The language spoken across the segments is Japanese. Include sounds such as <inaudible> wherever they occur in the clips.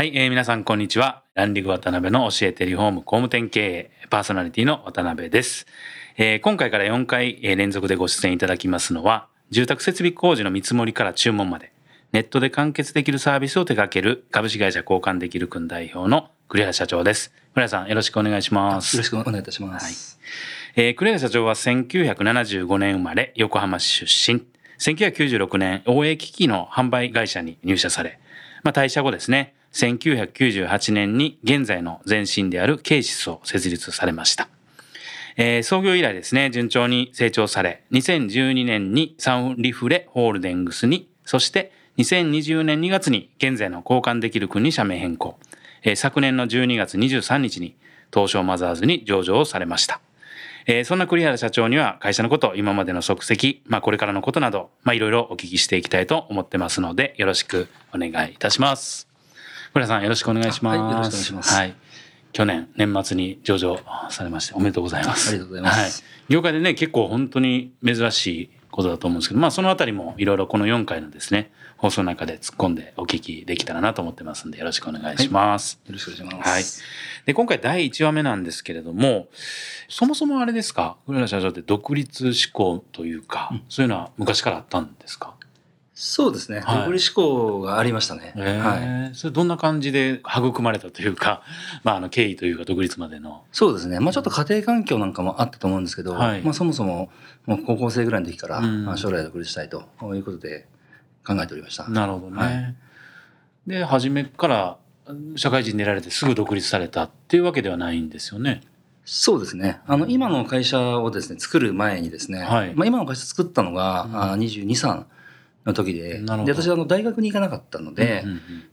はい、えー、皆さんこんにちは。ランディング渡辺の教えてリフォーム工務店経営パーソナリティの渡辺です、えー、今回から4回連続でご出演いただきますのは住宅設備工事の見積もりから注文までネットで完結できるサービスを手掛ける株式会社交換できるくん代表の栗原社長です。栗原さんよろしくお願いします。よろしくお願いいたします、はい。えー、栗原社長は1975年生まれ横浜市出身。1996年応援機器の販売会社に入社され、まあ、退社後ですね1998年に現在の前身であるケイシスを設立されました。えー、創業以来ですね、順調に成長され、2012年にサンリフレホールディングスに、そして2020年2月に現在の交換できる国に社名変更、えー、昨年の12月23日に東証マザーズに上場をされました。えー、そんな栗原社長には会社のこと、今までの足跡、まあこれからのことなど、まあいろいろお聞きしていきたいと思ってますので、よろしくお願いいたします。倉さんよろしくお願いします。はい、よろしくお願いします。はい。去年年末に上場されましておめでとうございます。ありがとうございます。はい、業界でね結構本当に珍しいことだと思うんですけど、まあそのあたりもいろいろこの4回のですね放送の中で突っ込んでお聞きできたらなと思ってますんでよろしくお願いします。はい、よろしくお願いします。はい。で今回第1話目なんですけれどもそもそもあれですか？古田社長って独立志向というか、うん、そういうのは昔からあったんですか？そうですね。はい、独立志向がありましたね。えー、はい。それどんな感じで育まれたというか、<laughs> まあ、あの経緯というか独立までの。そうですね。まあ、ちょっと家庭環境なんかもあったと思うんですけど、はい、まあ、そもそももう高校生ぐらいの時から、うん、将来独立したいということで考えておりました。なるほどね。はい、で、初めから社会人に出られてすぐ独立されたっていうわけではないんですよね。そうですね。あの、今の会社をですね、作る前にですね、はい、まあ、今の会社作ったのが、うん、22、3の時で。で私はあの大学に行かなかったので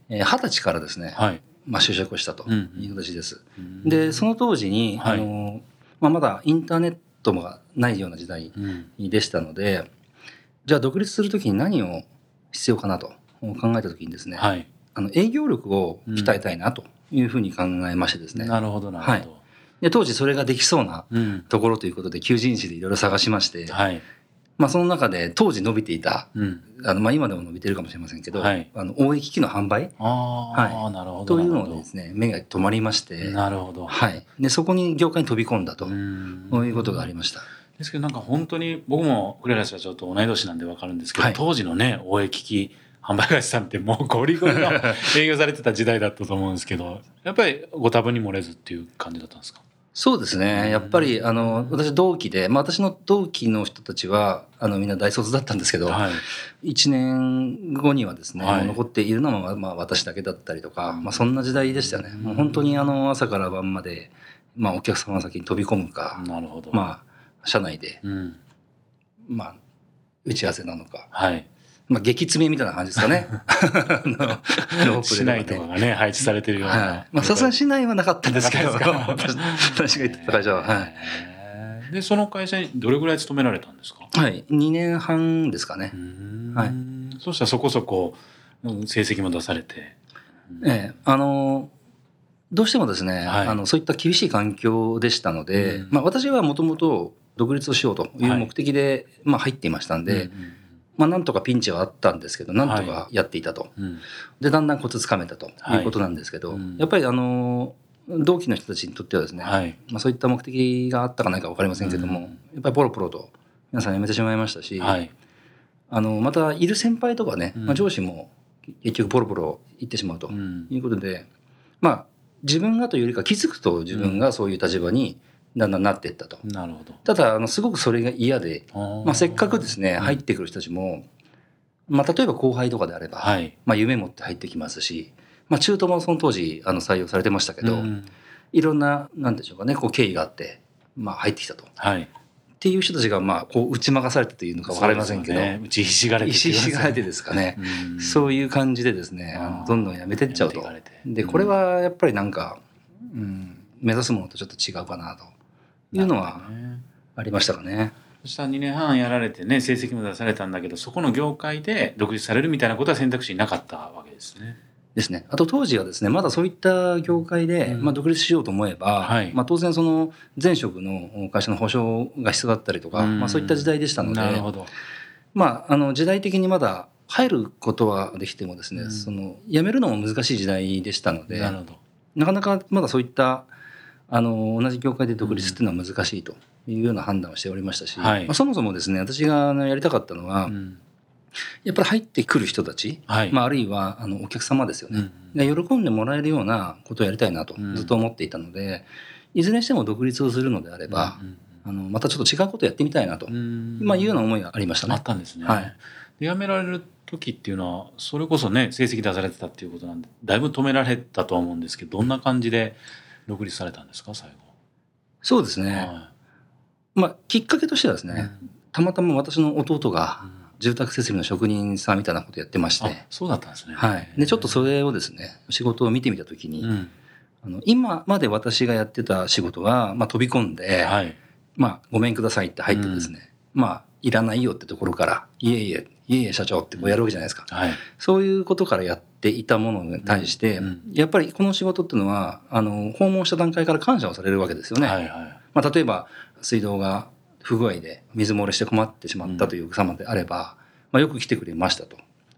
二十、歳からですね、はい、まあ、就職をしたという形です。うん。うん、でその当時に、はい、あのまあ、まだインターネットがないような時代でしたので、うん、じゃあ独立する時に何を必要かなと考えた時にですね、はい、あの営業力を鍛えたいなというふうに考えましてですね。なるほどなるほど。はい。で当時それができそうなところということで求人誌でいろいろ探しまして、はい、まあ、その中で当時伸びていた、うん、あのまあ今でも伸びてるかもしれませんけど、はい、あの応援機器の販売？はい、なるほどというのをですね目が止まりましてなるほど、はい、でそこに業界に飛び込んだということがありました。ですけどなんか本当に僕もクレラ社長と同い年なんで分かるんですけど、はい、当時のね応援機器販売会社さんってもうゴリゴリの <laughs> 営業されてた時代だったと思うんですけどやっぱりご多分に漏れずっていう感じだったんですか？そうですね。やっぱり、あの、私同期で、まあ私の同期の人たちは、あの、みんな大卒だったんですけど、はい、1年後にはですね、はい、残っているのは、まあ私だけだったりとか、まあそんな時代でしたね。もう本当にあの、朝から晩まで、まあお客様先に飛び込むか、なるほど。まあ、社内で、うん、まあ、打ち合わせなのか、はい。まあ、激詰めみたいな感じですかね。<laughs> 市内とかがね、配置されてるような。はい、まあ、さすがに市内はなかったんですけど、私が行ってた会社は。はい。で、その会社にどれぐらい勤められたんですか？はい。2年半ですかね。はい。そしたらそこそこ成績も出されて。ええ、あの、どうしてもですね、はい、あのそういった厳しい環境でしたので、うん、まあ、私はもともと独立をしようという目的で、はい、まあ、入っていましたんで、うんうんまあ、なんとかピンチはあったんですけど、なんとかやっていたと。はいうん、で、だんだんコツつかめたということなんですけど、はいうん、やっぱりあの、同期の人たちにとってはですね、はい、まあ、そういった目的があったかないか分かりませんけども、うん、やっぱりポロポロと皆さん辞めてしまいましたし、はい、あの、またいる先輩とかね、まあ、上司も結局ポロポロ行ってしまうということで、まあ、自分がというよりか気づくと自分がそういう立場にだんだんなっていったと。なるほど。ただ、あの、すごくそれが嫌で、まあ、せっかくですね、入ってくる人たちも、まあ、例えば後輩とかであれば、はい、まあ、夢持って入ってきますし、まあ、中途もその当時、あの、採用されてましたけど、うん、いろんな、なんでしょうかね、こう、経緯があって、まあ、入ってきたと。はい。っていう人たちが、まあ、こう、打ち負かされたというのか分かりませんけど、ね、打ちひしがれて、ね、ひしがれてですかね、そういう感じでですね、どんどんやめてっちゃうと。で、これはやっぱりなんか、うん、目指すものとちょっと違うかなというのはありましたかね。そしたら2年半やられてね成績も出されたんだけどそこの業界で独立されるみたいなことは選択肢になかったわけですね。ですね。あと当時はですね、まだそういった業界で、まあ、独立しようと思えば、はい、まあ、当然その前職の会社の保証が必要だったりとか、まあ、そういった時代でしたので、まあ、あの時代的にまだ入ることはできてもですね、うん、その辞めるのも難しい時代でしたのでなかなかまだそういったあの同じ業界で独立っていうのは難しいというような判断をしておりましたし、はい、まあ、そもそもですね私がやりたかったのは、うん。やっぱり入ってくる人たち、はい、まあ、あるいはあのお客様ですよね、うん、喜んでもらえるようなことをやりたいなとずっと思っていたので、いずれにしても独立をするのであれば、あのまたちょっと違うことをやってみたいなと、まあ、いうような思いがありましたね。あったんですね。はい、で辞められる時っていうのはそれこそね成績出されてたっていうことなんでだいぶ止められたとは思うんですけどどんな感じで独立されたんですか最後？そうですね、はい、まあ、きっかけとしてはですね、うん、たまたま私の弟が、住宅設備の職人さんみたいなことやってまして。そうだったんですね。はい。で、ちょっとそれをですね、仕事を見てみたときに、うん、あの、今まで私がやってた仕事は、まあ飛び込んで、はい、まあごめんくださいって入ってですね、うん、まあいらないよってところから、いえいえ、いえいえ社長ってこうやるわけじゃないですか。はい、そういうことからやっていたものに対して、うん、やっぱりこの仕事っていうのは、あの、訪問した段階から感謝をされるわけですよね。はいはい、まあ例えば、水道が不具合で水漏れして困ってしまったという様であれば、まあ、よく来てくれましたと。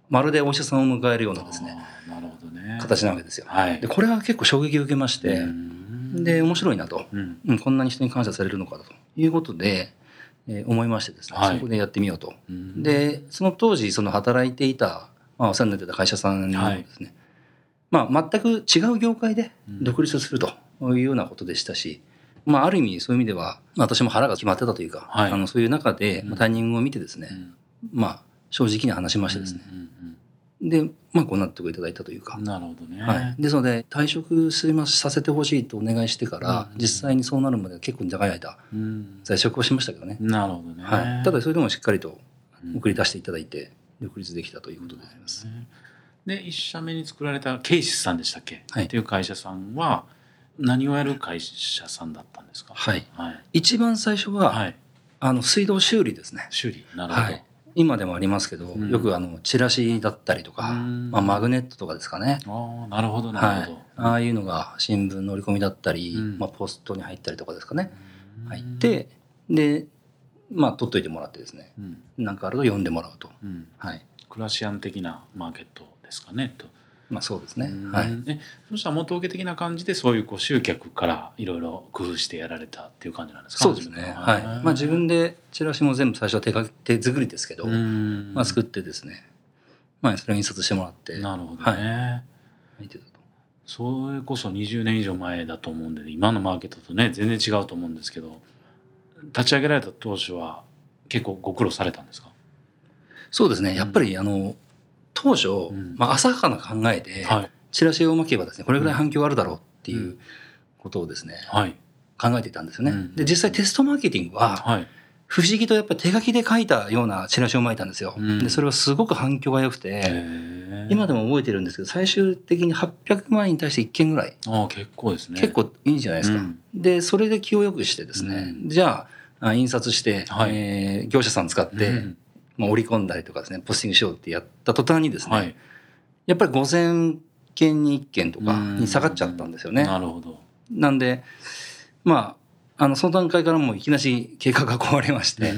まるでお医者さんを迎えるようなですね、なるほどね。形なわけですよ。はい、でこれは結構衝撃を受けまして、で、面白いなと、うん、こんなに人に感謝されるのかと。いうことで、えー、思いましてですね、はい、そこでやってみようと。で、その当時、その働いていた、まあ、お世話になってた会社さんにですね、はい、まあ、全く違う業界で独立するというようなことでしたし、まあ、ある意味そういう意味では、私も腹が決まってたというか、はい、あのそういう中で、まあ、タイミングを見てですね、うん、まあ、正直に話しましてですね。で、まあ、ご納得いただいたというか。なるほどね。はい。ですので、退職させてほしいとお願いしてから、実際にそうなるまで結構長い間、在職をしましたけどね。なるほどね。はい。ただ、それでもしっかりと送り出していただいて、独立できたということであります。で、一社目に作られたケイシスさんでしたっけ？はい。っていう会社さんは、何をやる会社さんだったんですか？はい。はい、一番最初は、はい、あの、水道修理ですね。修理。なるほど。はい。今でもありますけど、うん、よくあのチラシだったりとか、まあ、マグネットとかですかね。あなるほどなるほど、はい、ああいうのが新聞の折り込みだったり、うん、まあ、ポストに入ったりとかですかね。入ってでまあ取っといてもらってですね、うん、なんかあると読んでもらうと、はい、クラシアン的なマーケットですかねとまあそうですね。はい。え、そしたら元受け的な感じでそういうこう集客からいろいろ工夫してやられたっていう感じなんですか？そうですね。はい。まあ自分でチラシも全部最初は手が手作りですけど、まあ作ってですね、まあそれを印刷してもらって。なるほどね。はい。それこそ20年以上前だと思うんで、今のマーケットとね全然違うと思うんですけど、立ち上げられた当初は結構ご苦労されたんですか？そうですね。やっぱりあの。当初、うん、まあ、浅はかな考えで、チラシを巻けばですねこれぐらい反響あるだろうっていうことをですね、はい、考えていたんですよね。で実際テストマーケティングは、はい、不思議とやっぱり手書きで書いたようなチラシを巻いたんですよ。でそれはすごく反響が良くて今でも覚えてるんですけど最終的に800万円に対して1件ぐらい。あ結構ですね。結構いいじゃないですか。うん、でそれで気をよくしてですね、うん、じゃあ印刷して、はい、えー、業者さん使って、うん。まあ、織り込んだりとかですね、ポスティングしようってやった途端にですね、はい、やっぱり5000件に1件とかに下がっちゃったんですよね。なるほど。なんで、まあ、あの、その段階からもういきなり計画が壊れまして、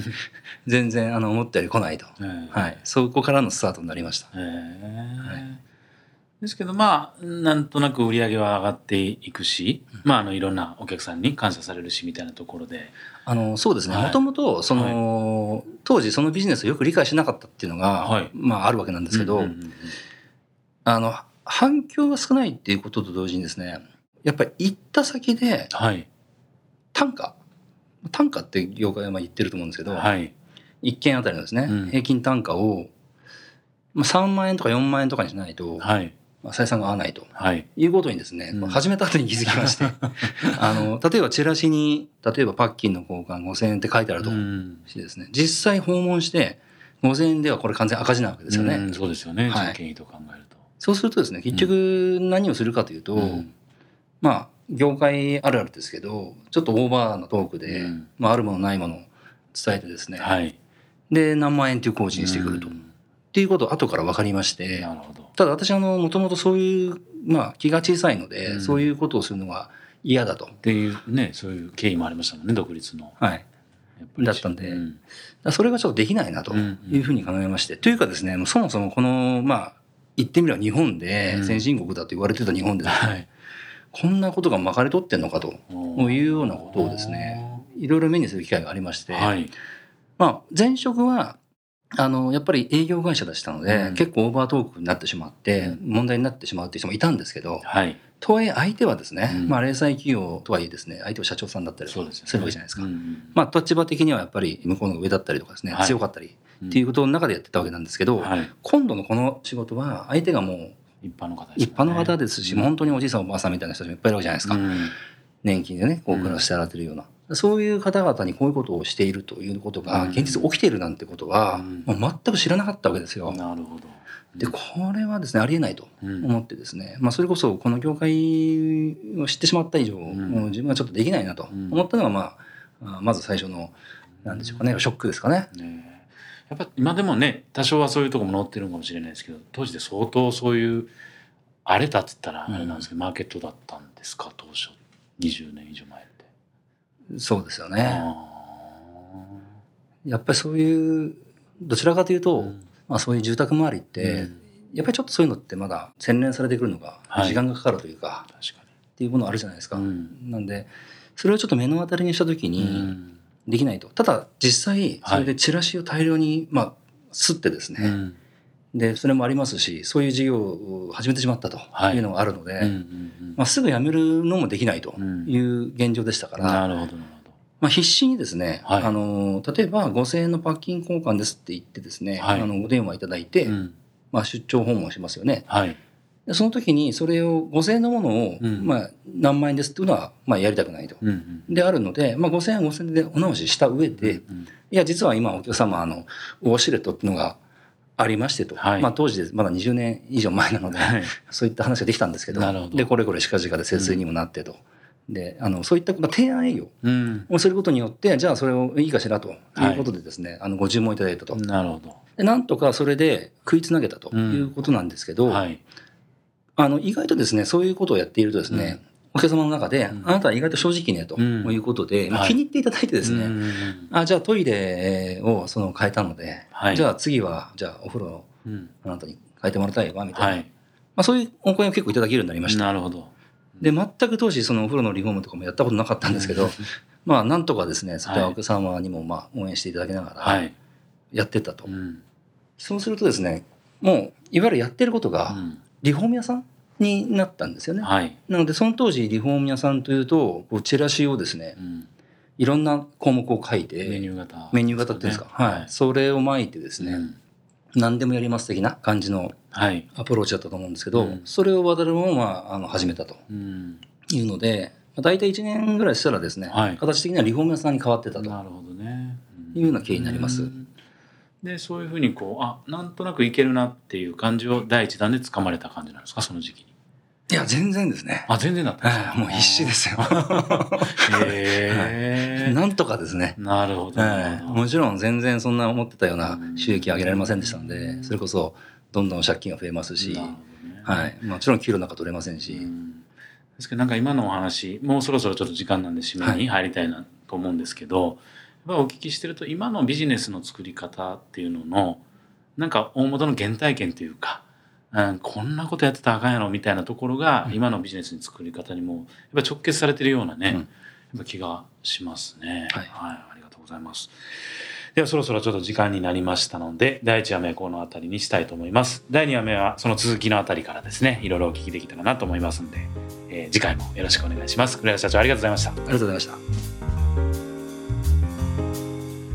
全然、あの、思ったより来ないと。はい。そこからのスタートになりました。はい、ですけどまあなんとなく売り上げは上がっていくし、うん、まああのいろんなお客さんに感謝されるしみたいなところで。あのそうですね。もともとその、はい、当時そのビジネスをよく理解しなかったっていうのが、はい、まああるわけなんですけど、うんうんうんうん、あの反響が少ないっていうことと同時にですねやっぱり行った先ではい、単価？って業界は言ってると思うんですけど、はい、1件あたりのですね、うん、平均単価をまあ、3万円とか4万円とかにしないと、はい、採算が合わないと、はい、いうことにですね、うん、始めた後に気づきまして <laughs> あの例えばチラシに例えばパッキンの交換5000円って書いてあるとしてですね、実際訪問して5000円ではこれ完全赤字なわけですよね。うん、そうですよね、人件費と考えると。そうするとですね結局何をするかというと、うん、まあ業界あるあるですけどちょっとオーバーなトークで、うん、まあ、あるものないものを伝えてですね、はい、で何万円っていう工事にしてくると。っていうことを後から分かりましてただ私あのもともとそういう、まあ、気が小さいので、うん、そういうことをするのが嫌だと。っていうねそういう経緯もありましたもんね独立の。はい。だったんで、うん、それがちょっとできないなというふうに考えまして、うんうん、というかですねそもそもこのまあ言ってみれば日本で先進国だと言われてた日本でね、こんなことがまかり取ってんのかというようなことをですねいろいろ目にする機会がありまして、はい、まあ前職はあのやっぱり営業会社でしたので、うん、結構オーバートークになってしまって問題になってしまうっていう人もいたんですけど、はい、とはいえ相手はですね、うん、まあ零細企業とはいえですね相手は社長さんだったりするわけじゃないですか。すねうん、まあ立場的にはやっぱり向こうの上だったりとかですね、はい、強かったりっていうことの中でやってたわけなんですけど、はい、今度のこの仕事は相手がもう一般の方です、ね、一般の方ですし、本当におじいさんおばあさんみたいな人たちもいっぱいいるわけじゃないですか。年金でねこう暮らしてられてるような。そういう方々にこういうことをしているということが現実起きているなんてことは、もう全く知らなかったわけですよ。なるほど。でこれはですねありえないと思ってですね、まあ、それこそこの業界を知ってしまった以上、もう自分はちょっとできないなと思ったのが、まあ、まず最初のなんでしょうかねショックですかね。ねやっぱ今でもね多少はそういうとこも載ってるかもしれないですけど当時で相当そういう荒れたって言ったらあれなんですけど、マーケットだったんですか？当初20年以上前って。そうですよね。やっぱりそういうどちらかというと、うん、まあ、そういう住宅周りって、うん、やっぱりちょっとそういうのってまだ洗練されてくるのが時間がかかるというか、はい、っていうものあるじゃないですか。うん、なんでそれをちょっと目の当たりにした時にできないと。ただ実際それでチラシを大量に、まあ、吸ってですね、でそれもありますしそういう事業を始めてしまったとい。うのがあるので、まあ、すぐ辞めるのもできないという現状でしたから、なるほどまあ、必死にですね、はい、あの例えば5,000円のパッキン交換ですって言ってですね、はい、あのお電話いただいて、うん、まあ、出張訪問しますよね。はい、その時にそれを5,000円のものを、うん、まあ、何万円ですっていうのは、まあ、やりたくないと。であるので、まあ、5,000円は5,000円でお直しした上で、いや実は今お客様あのウォシュレットっていうのがありましてと、はい、まあ、当時でまだ20年以上前なので、はい、そういった話ができたんですけどでこれこれ近々で節水にもなってと。であのそういった提案営業をすることによって、うん、じゃあそれをいいかしらと。い。うことでですね、はい、あのご注文いただいたと。なるほど。でなんとかそれで食いつなげたということなんですけど、うんはい、あの意外とですねそういうことをやっているとですね、お客様の中で、あなたは意外と正直ねということで、まあ、気に入っていただいてですね、あじゃあトイレをその変えたので、じゃあ次はじゃあお風呂をあなたに変えてもらいたいわみたいな、まあ、そういうお声を結構いただけるようになりました。なるほど。で全く当時そのお風呂のリフォームとかもやったことなかったんですけど、まあなんとかですねそこはお客様にもまあ応援していただきながらやってたと、そうするとですねもういわゆるやってることがリフォーム屋さんになったんですよね、はい、なのでその当時リフォーム屋さんというとこうチラシをですね、うん、いろんな項目を書いてメニュー型。メニュー型っていうんですか、ね、はい、それを巻いてですね、うん。何でもやります的な感じのアプローチだったと思うんですけど、はいうん、それを渡るもまああの始めたと。いうので、うん、大体1年ぐらいしたらですね、はい、形的にはリフォーム屋さんに変わってたと。なるほど、ね、いうような経緯になります。でそういうふうにこうあなんとなくいけるなっていう感じを第一弾でつかまれた感じなんですか？その時期に。いや全然ですね。あ全然だったんですか？もう必死ですよ。<laughs> へえ、なんとかですね。なるほど、もちろん全然そんな思ってたような収益上げられませんでしたので、それこそどんどん借金が増えますし、ね、はい、もちろん給料なんか取れませんし。ですけどなんか今のお話もうそろそろちょっと時間なんで締めに入りたいなと思うんですけど、はい、お聞きしてると今のビジネスの作り方っていうののなんか大元の原体験というか。うん、こんなことやってたらあかんやろみたいなところが、今のビジネスの作り方にもやっぱ直結されてるようなね、うん、やっぱ気がしますね、はい、はい。ありがとうございます。ではそろそろちょっと時間になりましたので、第1話目はこの辺りにしたいと思います。第2話目はその続きの辺りからですね、いろいろお聞きできたらなと思いますんで、えー、次回もよろしくお願いします。黒谷社長ありがとうございました。ありがとうございました。